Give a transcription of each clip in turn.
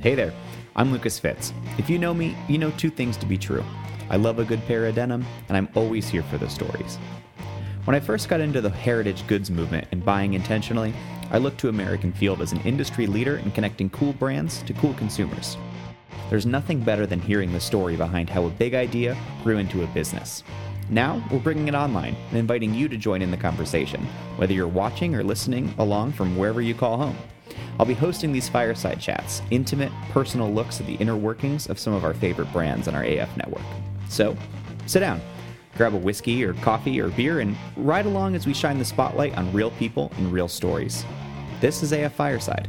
Hey there, I'm Lucas Fitz. If you know me, you know two things to be true. I love a good pair of denim, and I'm always here for the stories. When I first got into the heritage goods movement and buying intentionally, I looked to American Field as an industry leader in connecting cool brands to cool consumers. There's nothing better than hearing the story behind how a big idea grew into a business. Now, we're bringing it online and inviting you to join in the conversation, whether you're watching or listening along from wherever you call home. I'll be hosting these fireside chats, intimate, personal looks at the inner workings of some of our favorite brands on our AF network. So, sit down, grab a whiskey or coffee or beer, and ride along as we shine the spotlight on real people and real stories. This is AF Fireside.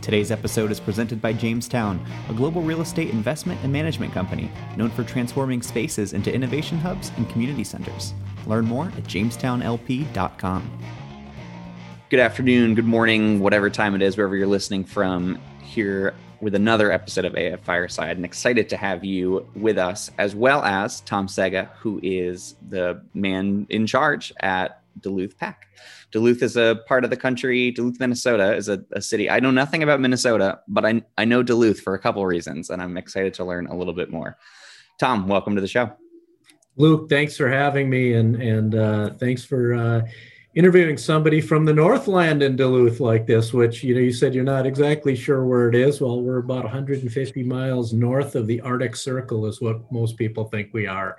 Today's episode is presented by Jamestown, a global real estate investment and management company known for transforming spaces into innovation hubs and community centers. Learn more at jamestownlp.com. Good afternoon, good morning, whatever time it is, wherever you're listening from, here with another episode of AF Fireside. And excited to have you with us, as well as Tom Sega, who is the man in charge at Duluth Pack. Duluth is a part of the country. Duluth, Minnesota is a, a, city. I know nothing about Minnesota, but I, I know Duluth for a couple reasons, and I'm excited to learn a little bit more. Tom, welcome to the show. Luke, thanks for having me, and and uh, thanks for uh, interviewing somebody from the Northland in Duluth like this, which you know you said you're not exactly sure where it is. Well, we're about 150 miles north of the Arctic Circle, is what most people think we are.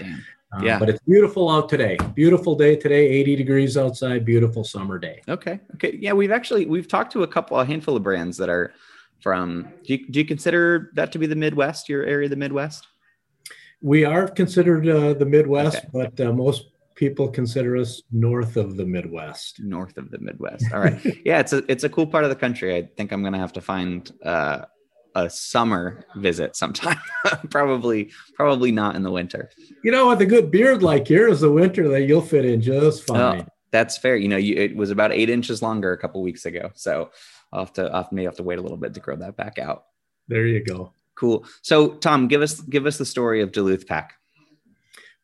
Um, yeah, but it's beautiful out today. Beautiful day today. 80 degrees outside. Beautiful summer day. Okay. Okay. Yeah, we've actually we've talked to a couple, a handful of brands that are from. Do you, do you consider that to be the Midwest? Your area, the Midwest? We are considered uh, the Midwest, okay. but uh, most people consider us north of the Midwest. North of the Midwest. All right. yeah, it's a it's a cool part of the country. I think I'm gonna have to find uh, a summer visit sometime. probably probably not in the winter. You know, with a good beard like yours, the winter that you'll fit in just oh, fine. Oh, that's fair. You know, you, it was about eight inches longer a couple weeks ago, so I'll have to I'll have, have to wait a little bit to grow that back out. There you go. Cool. So, Tom, give us give us the story of Duluth Pack.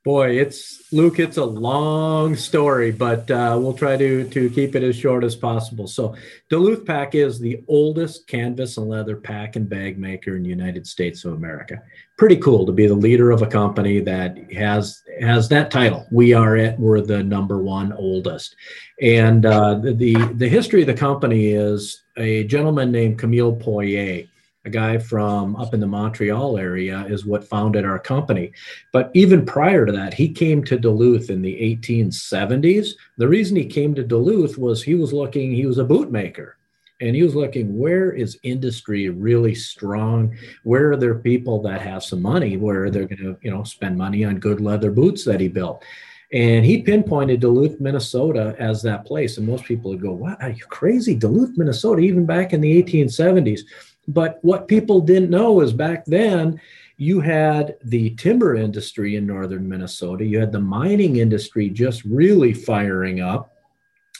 Boy, it's Luke. It's a long story, but uh, we'll try to to keep it as short as possible. So, Duluth Pack is the oldest canvas and leather pack and bag maker in the United States of America. Pretty cool to be the leader of a company that has has that title. We are it. We're the number one oldest, and uh, the, the history of the company is a gentleman named Camille Poirier a guy from up in the Montreal area, is what founded our company. But even prior to that, he came to Duluth in the 1870s. The reason he came to Duluth was he was looking, he was a bootmaker. And he was looking, where is industry really strong? Where are there people that have some money where they're going to, you know, spend money on good leather boots that he built? And he pinpointed Duluth, Minnesota as that place. And most people would go, What are you crazy? Duluth, Minnesota, even back in the 1870s. But what people didn't know is back then, you had the timber industry in northern Minnesota, you had the mining industry just really firing up.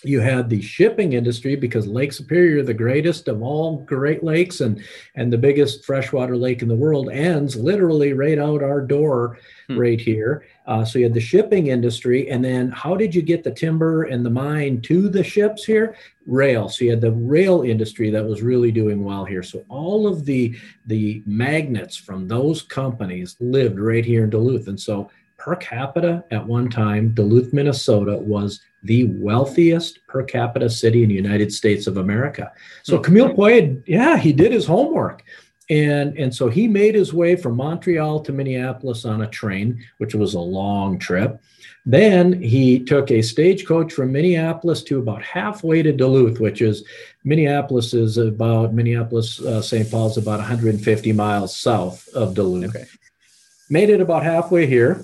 You had the shipping industry because Lake Superior, the greatest of all Great Lakes and, and the biggest freshwater lake in the world, ends literally right out our door hmm. right here. Uh, so you had the shipping industry, and then how did you get the timber and the mine to the ships here? Rail. So you had the rail industry that was really doing well here. So all of the the magnets from those companies lived right here in Duluth, and so per capita at one time, Duluth, Minnesota was the wealthiest per capita city in the United States of America. So hmm. Camille Poirier, yeah, he did his homework and and so he made his way from Montreal to Minneapolis on a train, which was a long trip. Then he took a stagecoach from Minneapolis to about halfway to Duluth, which is Minneapolis is about Minneapolis uh, St. Paul's about 150 miles south of Duluth. Okay. Made it about halfway here.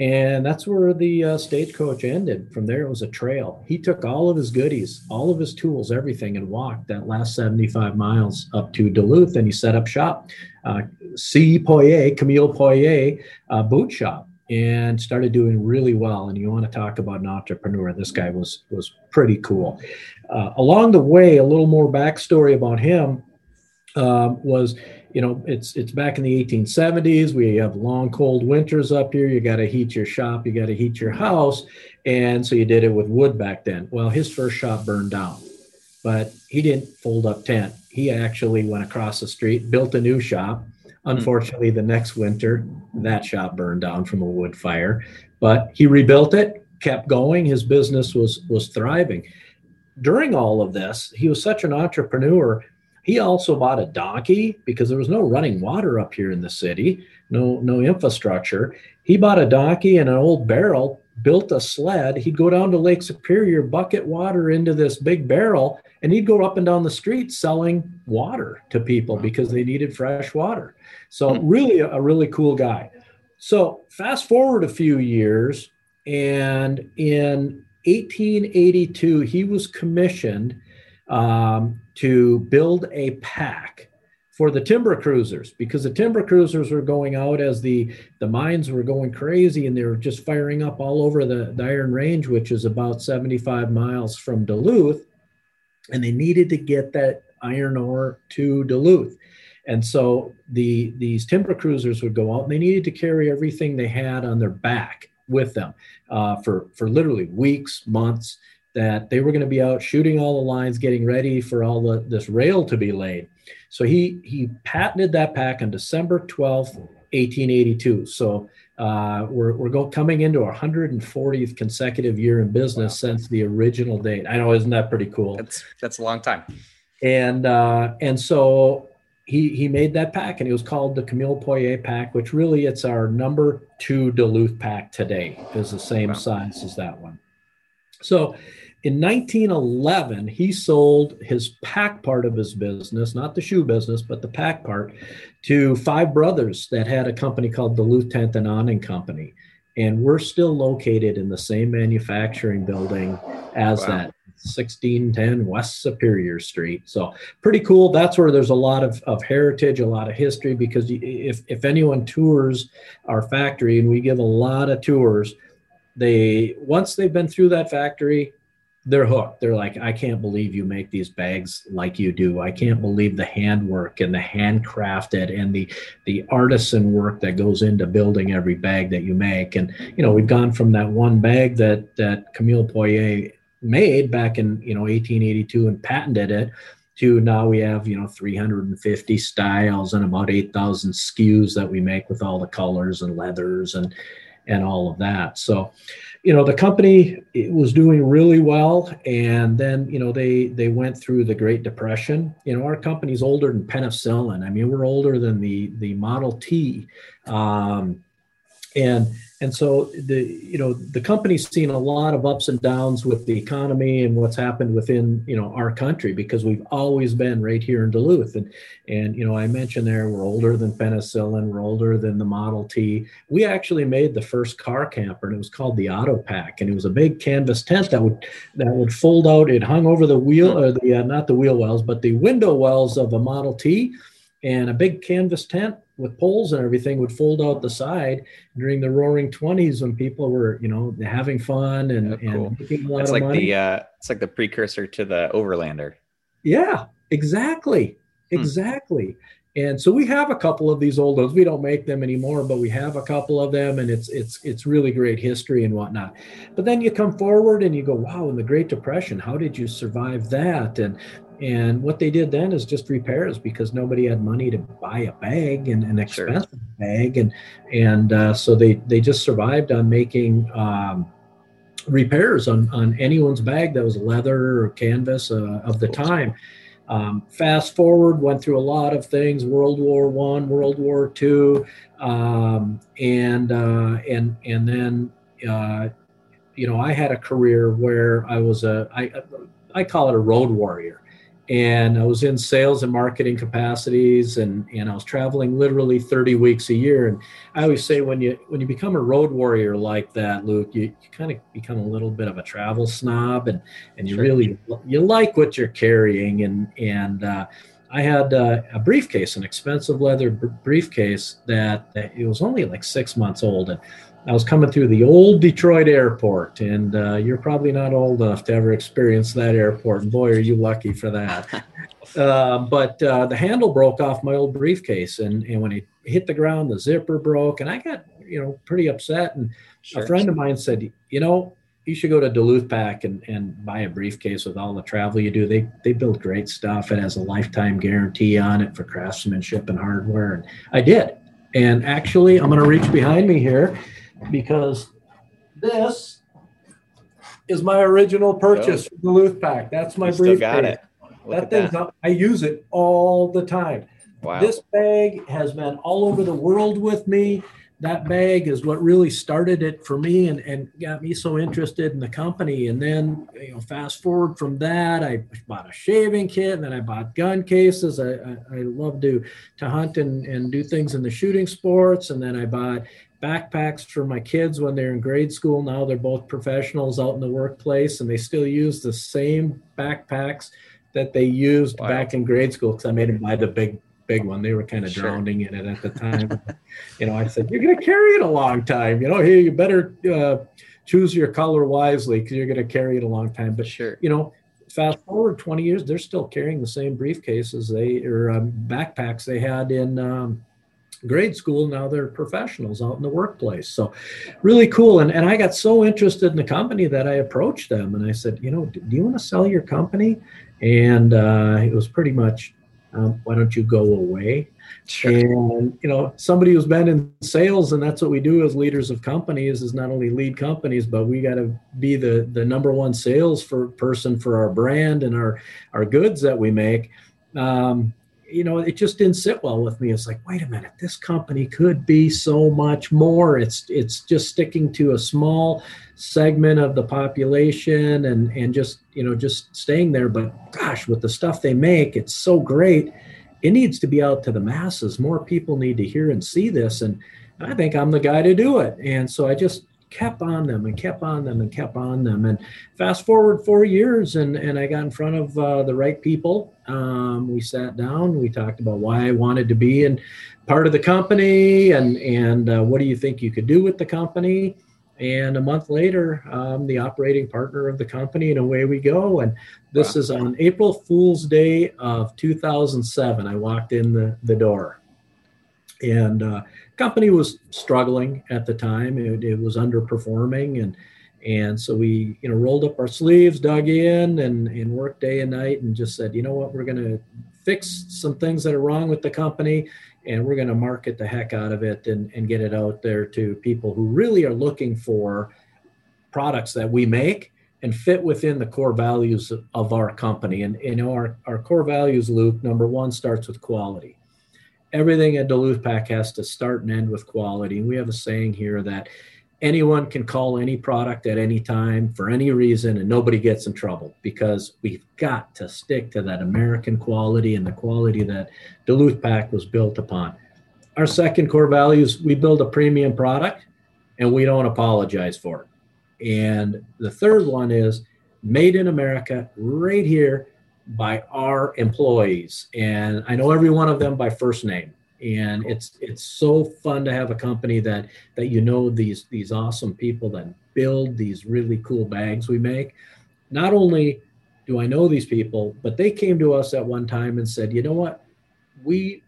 And that's where the uh, stagecoach ended. From there, it was a trail. He took all of his goodies, all of his tools, everything, and walked that last 75 miles up to Duluth. And he set up shop, uh, C. Poirier, Camille Poirier uh, boot shop, and started doing really well. And you want to talk about an entrepreneur? This guy was was pretty cool. Uh, along the way, a little more backstory about him um, was you know, it's it's back in the 1870s. We have long, cold winters up here. You got to heat your shop. You got to heat your house, and so you did it with wood back then. Well, his first shop burned down, but he didn't fold up tent he actually went across the street, built a new shop. Hmm. Unfortunately, the next winter, that shop burned down from a wood fire, but he rebuilt it, kept going. His business was was thriving. During all of this, he was such an entrepreneur. He also bought a donkey because there was no running water up here in the city, no no infrastructure. He bought a donkey and an old barrel, built a sled. He'd go down to Lake Superior, bucket water into this big barrel, and he'd go up and down the street selling water to people because they needed fresh water. So hmm. really a really cool guy. So fast forward a few years, and in 1882 he was commissioned um, to build a pack for the timber cruisers because the timber cruisers were going out as the the mines were going crazy and they were just firing up all over the, the iron range which is about 75 miles from duluth. And they needed to get that iron ore to duluth. And so the these timber cruisers would go out and they needed to carry everything they had on their back with them uh, for for literally weeks months that they were going to be out shooting all the lines getting ready for all the, this rail to be laid so he he patented that pack on December 12th, 1882. So uh, we're we're go, coming into our 140th consecutive year in business wow. since the original date. I know, isn't that pretty cool? That's that's a long time. And uh, and so he he made that pack, and it was called the Camille Poirier pack, which really it's our number two Duluth pack today. is the same wow. size as that one. So in 1911, he sold his pack part of his business, not the shoe business, but the pack part, to five brothers that had a company called Duluth Tent and Company. And we're still located in the same manufacturing building as wow. that 1610 West Superior Street. So pretty cool. That's where there's a lot of, of heritage, a lot of history, because if, if anyone tours our factory, and we give a lot of tours, they once they've been through that factory, they're hooked. They're like, I can't believe you make these bags like you do. I can't believe the handwork and the handcrafted and the the artisan work that goes into building every bag that you make. And you know, we've gone from that one bag that that Camille Poirier made back in you know 1882 and patented it to now we have you know 350 styles and about 8,000 SKUs that we make with all the colors and leathers and and all of that. So you know the company was doing really well and then you know they they went through the great depression. You know our company's older than penicillin. I mean we're older than the the model t. Um, and and so the you know the company's seen a lot of ups and downs with the economy and what's happened within you know our country because we've always been right here in Duluth. And and you know I mentioned there we're older than penicillin we're older than the Model T. We actually made the first car camper and it was called the Auto Pack. And it was a big canvas tent that would that would fold out. It hung over the wheel or the uh, not the wheel wells but the window wells of a Model T and a big canvas tent with poles and everything would fold out the side during the roaring 20s when people were you know having fun and, oh, cool. and making a lot it's of like money. the uh it's like the precursor to the overlander yeah exactly hmm. exactly hmm. and so we have a couple of these old ones we don't make them anymore but we have a couple of them and it's it's it's really great history and whatnot but then you come forward and you go wow in the great depression how did you survive that and and what they did then is just repairs because nobody had money to buy a bag and an expensive sure. bag, and and uh, so they they just survived on making um, repairs on on anyone's bag that was leather or canvas uh, of the time. Um, fast forward, went through a lot of things: World War One, World War Two, um, and uh, and and then uh, you know I had a career where I was a I I call it a road warrior and I was in sales and marketing capacities and and I was traveling literally 30 weeks a year. And I always say when you when you become a road warrior like that Luke you, you kind of become a little bit of a travel snob and and you sure. really you like what you're carrying. And and uh, I had uh, a briefcase an expensive leather briefcase that, that it was only like six months old. And I was coming through the old Detroit airport, and uh, you're probably not old enough to ever experience that airport. And boy, are you lucky for that. uh, but uh, the handle broke off my old briefcase, and, and when it hit the ground, the zipper broke, and I got you know pretty upset. And sure. a friend of mine said, you know, you should go to Duluth Pack and, and buy a briefcase with all the travel you do. They they build great stuff. It has a lifetime guarantee on it for craftsmanship and hardware. And I did. And actually, I'm going to reach behind me here because this is my original purchase from Duluth Pack. That's my You still got it. Look that at thing's that. not- I use it all the time. Wow. This bag has been all over the world with me. That bag is what really started it for me and, and got me so interested in the company. And then, you know, fast forward from that, I bought a shaving kit and then I bought gun cases. I, I, I love to, to hunt and, and do things in the shooting sports. And then I bought backpacks for my kids when they're in grade school. Now they're both professionals out in the workplace and they still use the same backpacks that they used Wow. back in grade school because I made them buy the big big one. They were kind of Sure. drowning in it at the time. you know, I said, "You're going to carry it a long time. You know, here you better uh, choose your color wisely because you're going to carry it a long time." But sure. you know, fast forward 20 years, they're still carrying the same briefcases they or um, backpacks they had in um, grade school. Now they're professionals out in the workplace. So really cool. And, and I got so interested in the company that I approached them and I said, you know, do you want to sell your company? And uh, it was pretty much, um, why don't you go away? Sure. And you know, somebody who's been in sales, and that's what we do as leaders of companies, is not only lead companies, but we got to be the the number one sales for person for our brand and our our goods that we make. Um, you know, it just didn't sit well with me. It's like, wait a minute, this company could be so much more. It's it's just sticking to a small segment of the population and and just you know just staying there. But gosh, with the stuff they make, it's so great it needs to be out to the masses. More people need to hear and see this. And I think I'm the guy to do it. And so I just kept on them and kept on them and kept on them. And fast forward four years, and, and I got in front of uh, the right people. Um, we sat down, we talked about why I wanted to be in part of the company and, and uh, what do you think you could do with the company. And a month later, I'm the operating partner of the company, and away we go. And this Wow. is on April Fool's Day of 2007. I walked in the, the door, and uh, company was struggling at the time. It, it was underperforming, and and so we you know rolled up our sleeves, dug in, and and worked day and night, and just said, you know what, we're going to fix some things that are wrong with the company and we're going to market the heck out of it and, and get it out there to people who really are looking for products that we make and fit within the core values of, our company. And you know, our, our core values, Luke, number one starts with quality. Everything at Duluth Pack has to start and end with quality. And we have a saying here that anyone can call any product at any time for any reason and nobody gets in trouble because we've got to stick to that American quality and the quality that Duluth Pack was built upon. Our second core value is we build a premium product and we don't apologize for it. And the third one is made in America right here by our employees. And I know every one of them by first name. And it's it's so fun to have a company that that you know these these awesome people that build these really cool bags we make. Not only do I know these people, but they came to us at one time and said, you know what? We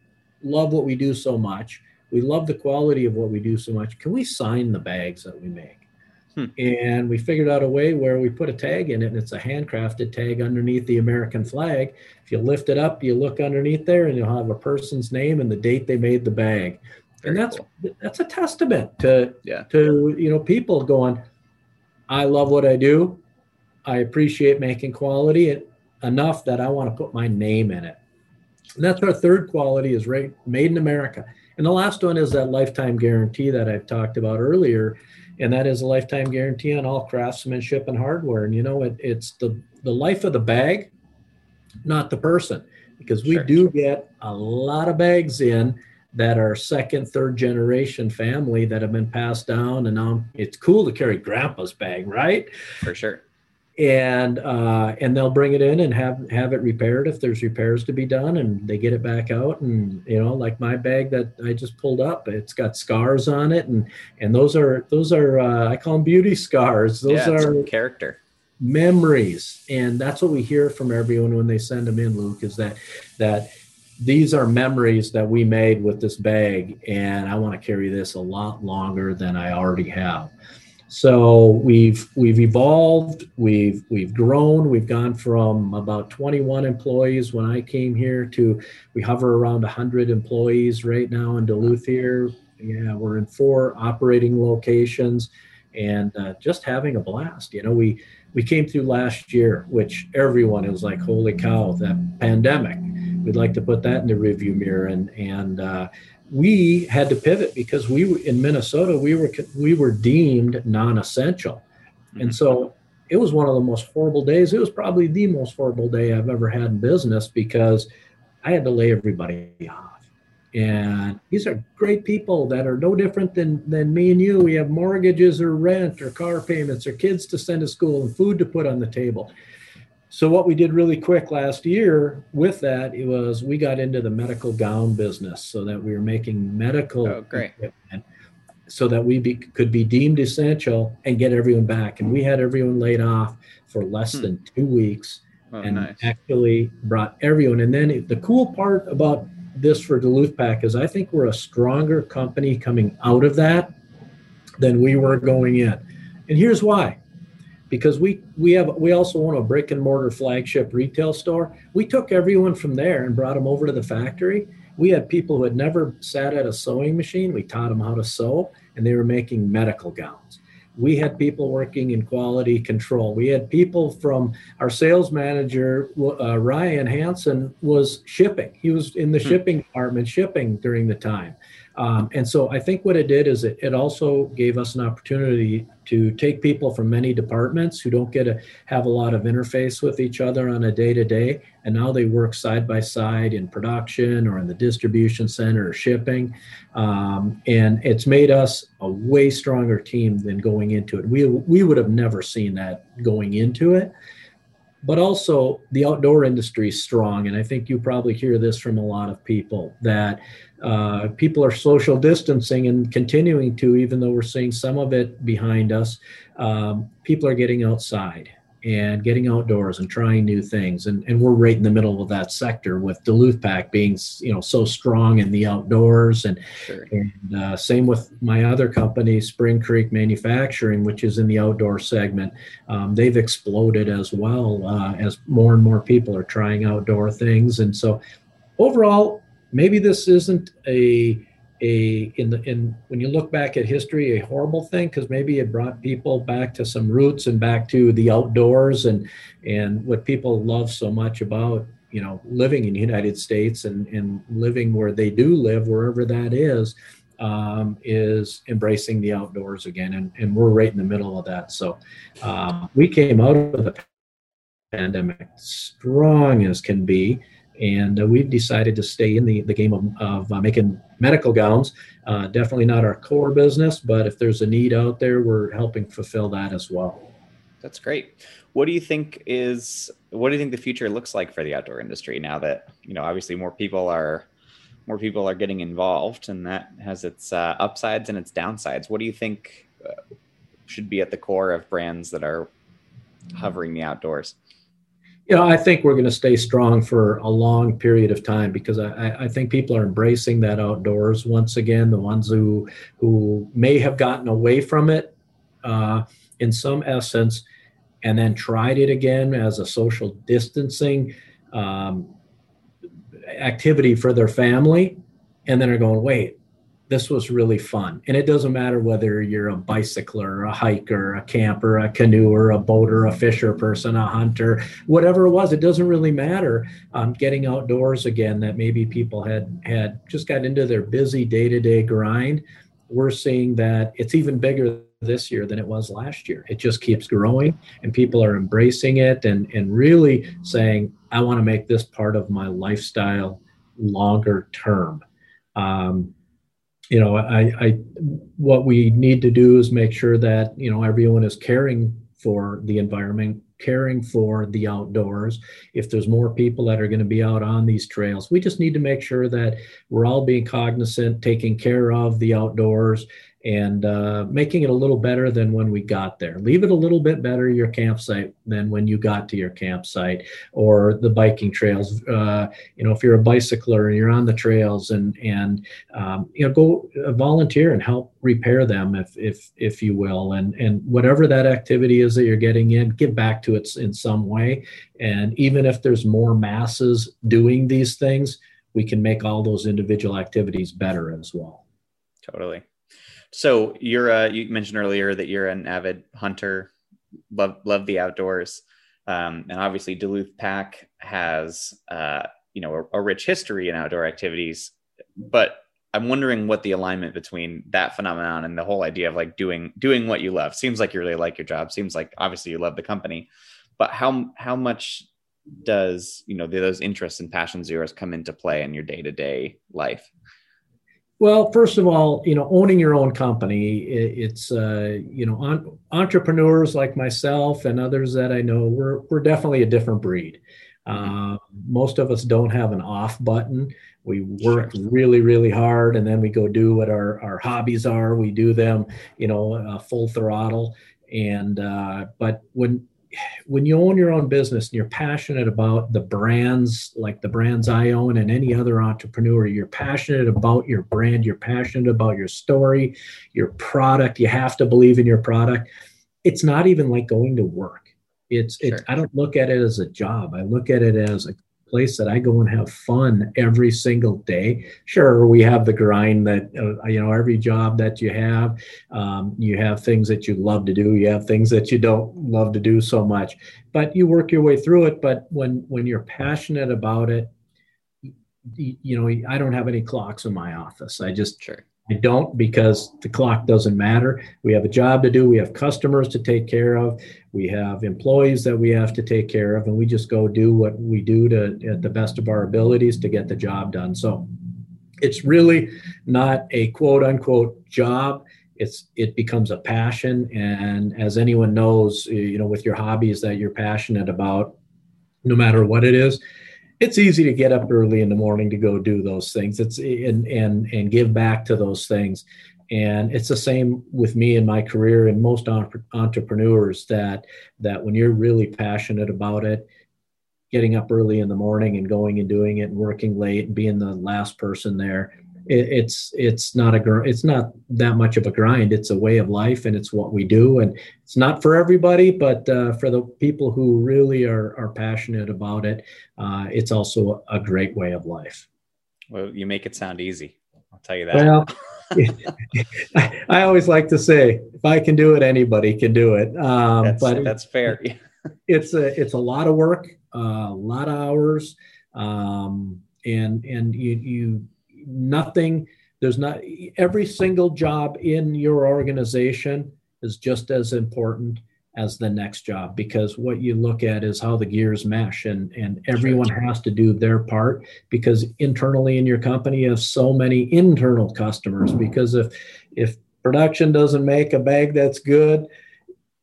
love what we do so much. We love the quality of what we do so much. Can we sign the bags that we make? Hmm. And we figured out a way where we put a tag in it, and it's a handcrafted tag underneath the American flag. If you lift it up, you look underneath there, and you'll have a person's name and the date they made the bag. Very and that's cool. that's a testament to Yeah. to you know people going, I love what I do. I appreciate making quality enough that I want to put my name in it. And that's our third quality is right made in America. And the last one is that lifetime guarantee that I've talked about earlier. And that is a lifetime guarantee on all craftsmanship and hardware. And you know, it, it's the, the life of the bag, not the person, because we Sure. do get a lot of bags in that are second, third generation family that have been passed down. And now it's cool to carry grandpa's bag, right? For sure. And uh, and they'll bring it in and have have it repaired if there's repairs to be done, and they get it back out. And you know, like my bag that I just pulled up, it's got scars on it, and and those are those are uh, I call them beauty scars. Those yeah, are character. memories, and that's what we hear from everyone when they send them in. Luke is that that these are memories that we made with this bag, and I want to carry this a lot longer than I already have. So we've we've evolved, we've we've grown, we've gone from about 21 employees when I came here to we hover around 100 employees right now in Duluth here. Yeah, we're in four operating locations and uh, just having a blast. You know, we we came through last year, which everyone was like, "Holy cow, that pandemic!" We'd like to put that in the review mirror, and and uh, we had to pivot because we in Minnesota we were we were deemed non-essential, mm-hmm. and so it was one of the most horrible days. It was probably the most horrible day I've ever had in business because I had to lay everybody off. And these are great people that are no different than than me and you. We have mortgages or rent or car payments or kids to send to school and food to put on the table. So what we did really quick last year with that it was we got into the medical gown business so that we were making medical oh, equipment so that we be, could be deemed essential and get everyone back. And we had everyone laid off for less hmm. than two weeks oh, and nice. actually brought everyone. And then the cool part about this for Duluth Pack is I think we're a stronger company coming out of that than we were going in. And here's why because we we have we also own a brick and mortar flagship retail store. We took everyone from there and brought them over to the factory. We had people who had never sat at a sewing machine. We taught them how to sew, and they were making medical gowns. We had people working in quality control. We had people from our sales manager, uh, Ryan Hanson, was shipping. He was in the hmm. shipping department shipping during the time. Um, and so I think what it did is it, it, also gave us an opportunity to take people from many departments who don't get to have a lot of interface with each other on a day to day. And now they work side by side in production or in the distribution center or shipping. Um, and it's made us a way stronger team than going into it. We, we would have never seen that going into it but also the outdoor industry is strong and i think you probably hear this from a lot of people that uh, people are social distancing and continuing to, even though we're seeing some of it behind us. Um, people are getting outside and getting outdoors and trying new things, and, and we're right in the middle of that sector with Duluth Pack being, you know, so strong in the outdoors, and, sure. and uh, same with my other company, Spring Creek Manufacturing, which is in the outdoor segment. Um, they've exploded as well uh, as more and more people are trying outdoor things, and so overall maybe this isn't a a in the in when you look back at history a horrible thing because maybe it brought people back to some roots and back to the outdoors and and what people love so much about you know living in the united states and and living where they do live wherever that is um, is embracing the outdoors again. And, and we're right in the middle of that. So um, we came out of the pandemic strong as can be and uh, we've decided to stay in the, the game of, of uh, making medical gowns. Uh, definitely not our core business, but if there's a need out there, we're helping fulfill that as well. That's great. What do you think is what do you think the future looks like for the outdoor industry now that you know obviously more people are more people are getting involved and that has its uh, upsides and its downsides. What do you think uh, should be at the core of brands that are hovering the outdoors? You know, I think we're going to stay strong for a long period of time because I, I think people are embracing that outdoors once again. The ones who who may have gotten away from it uh, in some essence, and then tried it again as a social distancing um, activity for their family, and then are going, wait, this was really fun. And it doesn't matter whether you're a bicycler, a hiker, a camper, a canoeer, a boater, a fisher person, a hunter, whatever it was, it doesn't really matter. Um, getting outdoors again, that maybe people had had just got into their busy day-to-day grind. We're seeing that it's even bigger this year than it was last year. It just keeps growing and people are embracing it and, and really saying, I want to make this part of my lifestyle longer term. Um, you know, I, I, what we need to do is make sure that you know everyone is caring for the environment, caring for the outdoors. If there's more people that are going to be out on these trails, we just need to make sure that we're all being cognizant, taking care of the outdoors, and uh, making it a little better than when we got there. Leave it a little bit better your campsite than when you got to your campsite or the biking trails. Uh, you know, if you're a bicycler and you're on the trails and and um, you know go uh, volunteer and help repair them if if if you will, and and whatever that activity is that you're getting in, give back to it in some way. And even if there's more masses doing these things, we can make all those individual activities better as well. Totally. So you're uh, you mentioned earlier that you're an avid hunter, love love the outdoors, um, and obviously Duluth Pack has uh, you know a, a rich history in outdoor activities. But I'm wondering what the alignment between that phenomenon and the whole idea of like doing doing what you love. Seems like you really like your job. Seems like obviously you love the company, but how how much does you know those interests and passions of yours come into play in your day to day life? Well, first of all, you know, owning your own company, it's uh, you know, on, entrepreneurs like myself and others that I know, we're we're definitely a different breed. Uh, most of us don't have an off button. We work sure. really, really hard, and then we go do what our our hobbies are. We do them, you know, uh, full throttle. And uh, but when when you own your own business and you're passionate about the brands like the brands I own and any other entrepreneur, you're passionate about your brand, you're passionate about your story, your product, you have to believe in your product. It's not even like going to work. It's sure. it, I don't look at it as a job. I look at it as a place that I go and have fun every single day. Sure, we have the grind that uh, you know every job that you have, um, you have things that you love to do, you have things that you don't love to do so much, but you work your way through it. But when when you're passionate about it, you, know I don't have any clocks in my office. I just sure. I don't because the clock doesn't matter. We have a job to do. We have customers to take care of. We have employees that we have to take care of, and we just go do what we do to at the best of our abilities to get the job done. So it's really not a quote unquote job. It's it becomes a passion, and as anyone knows, you know, with your hobbies that you're passionate about, no matter what it is, it's easy to get up early in the morning to go do those things. It's and and and give back to those things. And it's the same with me in my career and most entrepreneurs that that when you're really passionate about it getting up early in the morning and going and doing it and working late and being the last person there it, it's it's not a it's not that much of a grind. It's a way of life, and it's what we do. And it's not for everybody, but uh, for the people who really are are passionate about it, uh, it's also a great way of life. Well, you make it sound easy. I'll tell you that. Well, I always like to say, if I can do it, anybody can do it. Um, that's, but that's fair. it's a it's a lot of work, uh, a lot of hours, um, and and you you nothing. There's not every single job in your organization is just as important as the next job because what you look at is how the gears mesh and and everyone has to do their part because internally in your company you have so many internal customers because if if production doesn't make a bag that's good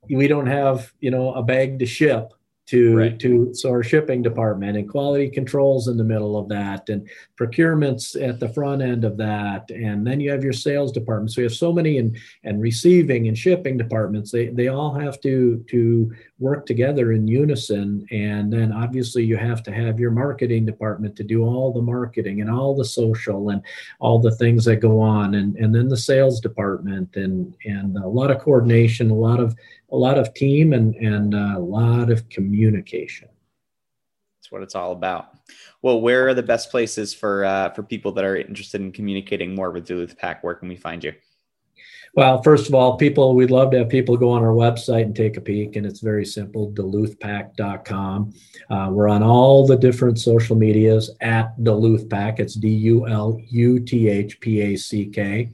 we don't have you know a bag to ship to right. to so our shipping department and quality controls in the middle of that and procurements at the front end of that. And then you have your sales department. So you have so many and and receiving and shipping departments they they all have to to work together in unison. And then obviously you have to have your marketing department to do all the marketing and all the social and all the things that go on. And and then the sales department and and a lot of coordination a lot of a lot of team and and a lot of communication. That's what it's all about. Well, where are the best places for uh, for people that are interested in communicating more with Duluth Pack? Where can we find you? Well, first of all, people, we'd love to have people go on our website and take a peek, and it's very simple duluthpack.com. Uh, we're on all the different social medias at Duluth Pack. It's D U L U T H P A C K.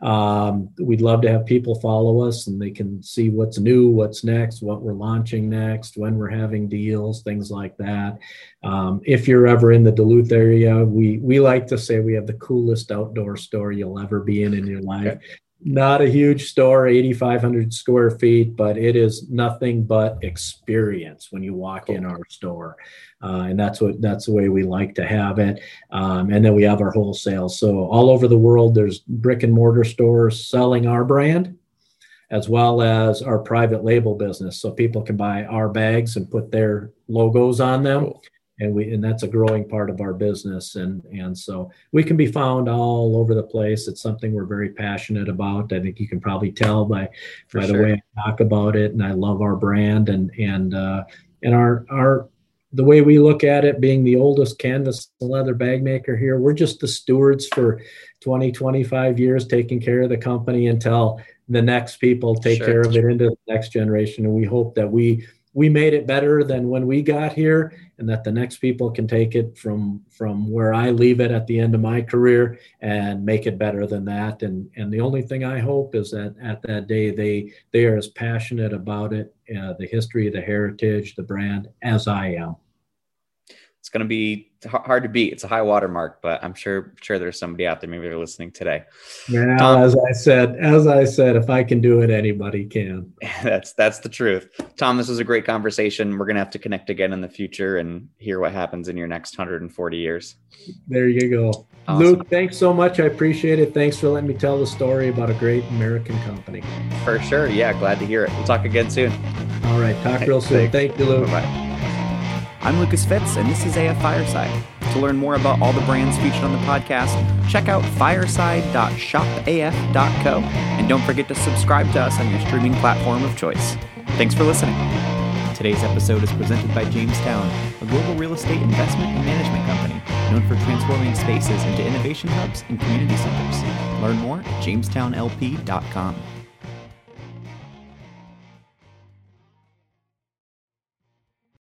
Um, we'd love to have people follow us and they can see what's new, what's next, what we're launching next, when we're having deals, things like that. Um, if you're ever in the Duluth area, we we like to say we have the coolest outdoor store you'll ever be in in your life. Not a huge store, 8,500 square feet, but it is nothing but experience when you walk cool. in our store. Uh, and that's what that's the way we like to have it. Um, and then we have our wholesale. So all over the world, there's brick and mortar stores selling our brand, as well as our private label business. So people can buy our bags and put their logos on them. Cool and we and that's a growing part of our business and and so we can be found all over the place it's something we're very passionate about i think you can probably tell by For by sure. the way i talk about it and i love our brand and and uh and our our the way we look at it being the oldest canvas leather bag maker here we're just the stewards for 20 25 years taking care of the company until the next people take sure. care of it into the next generation and we hope that we we made it better than when we got here and that the next people can take it from from where i leave it at the end of my career and make it better than that. And and the only thing i hope is that at that day they they are as passionate about it uh, the history the heritage the brand as i am it's going to be hard to beat. It's a high watermark, but I'm sure sure there's somebody out there maybe they're listening today. Yeah, Tom, as I said, as I said, if I can do it, anybody can. That's that's the truth. Tom, this was a great conversation. We're going to have to connect again in the future and hear what happens in your next 140 years. There you go. Awesome. Luke, thanks so much. I appreciate it. Thanks for letting me tell the story about a great American company. For sure. Yeah, glad to hear it. We'll talk again soon. All right. Talk real soon. Thank you, Luke. Bye-bye. I'm Lucas Fitz, and this is AF Fireside. To learn more about all the brands featured on the podcast, check out fireside.shopaf.co, and don't forget to subscribe to us on your streaming platform of choice. Thanks for listening. Today's episode is presented by Jamestown, a global real estate investment and management company known for transforming spaces into innovation hubs and community centers. Learn more at jamestownlp.com.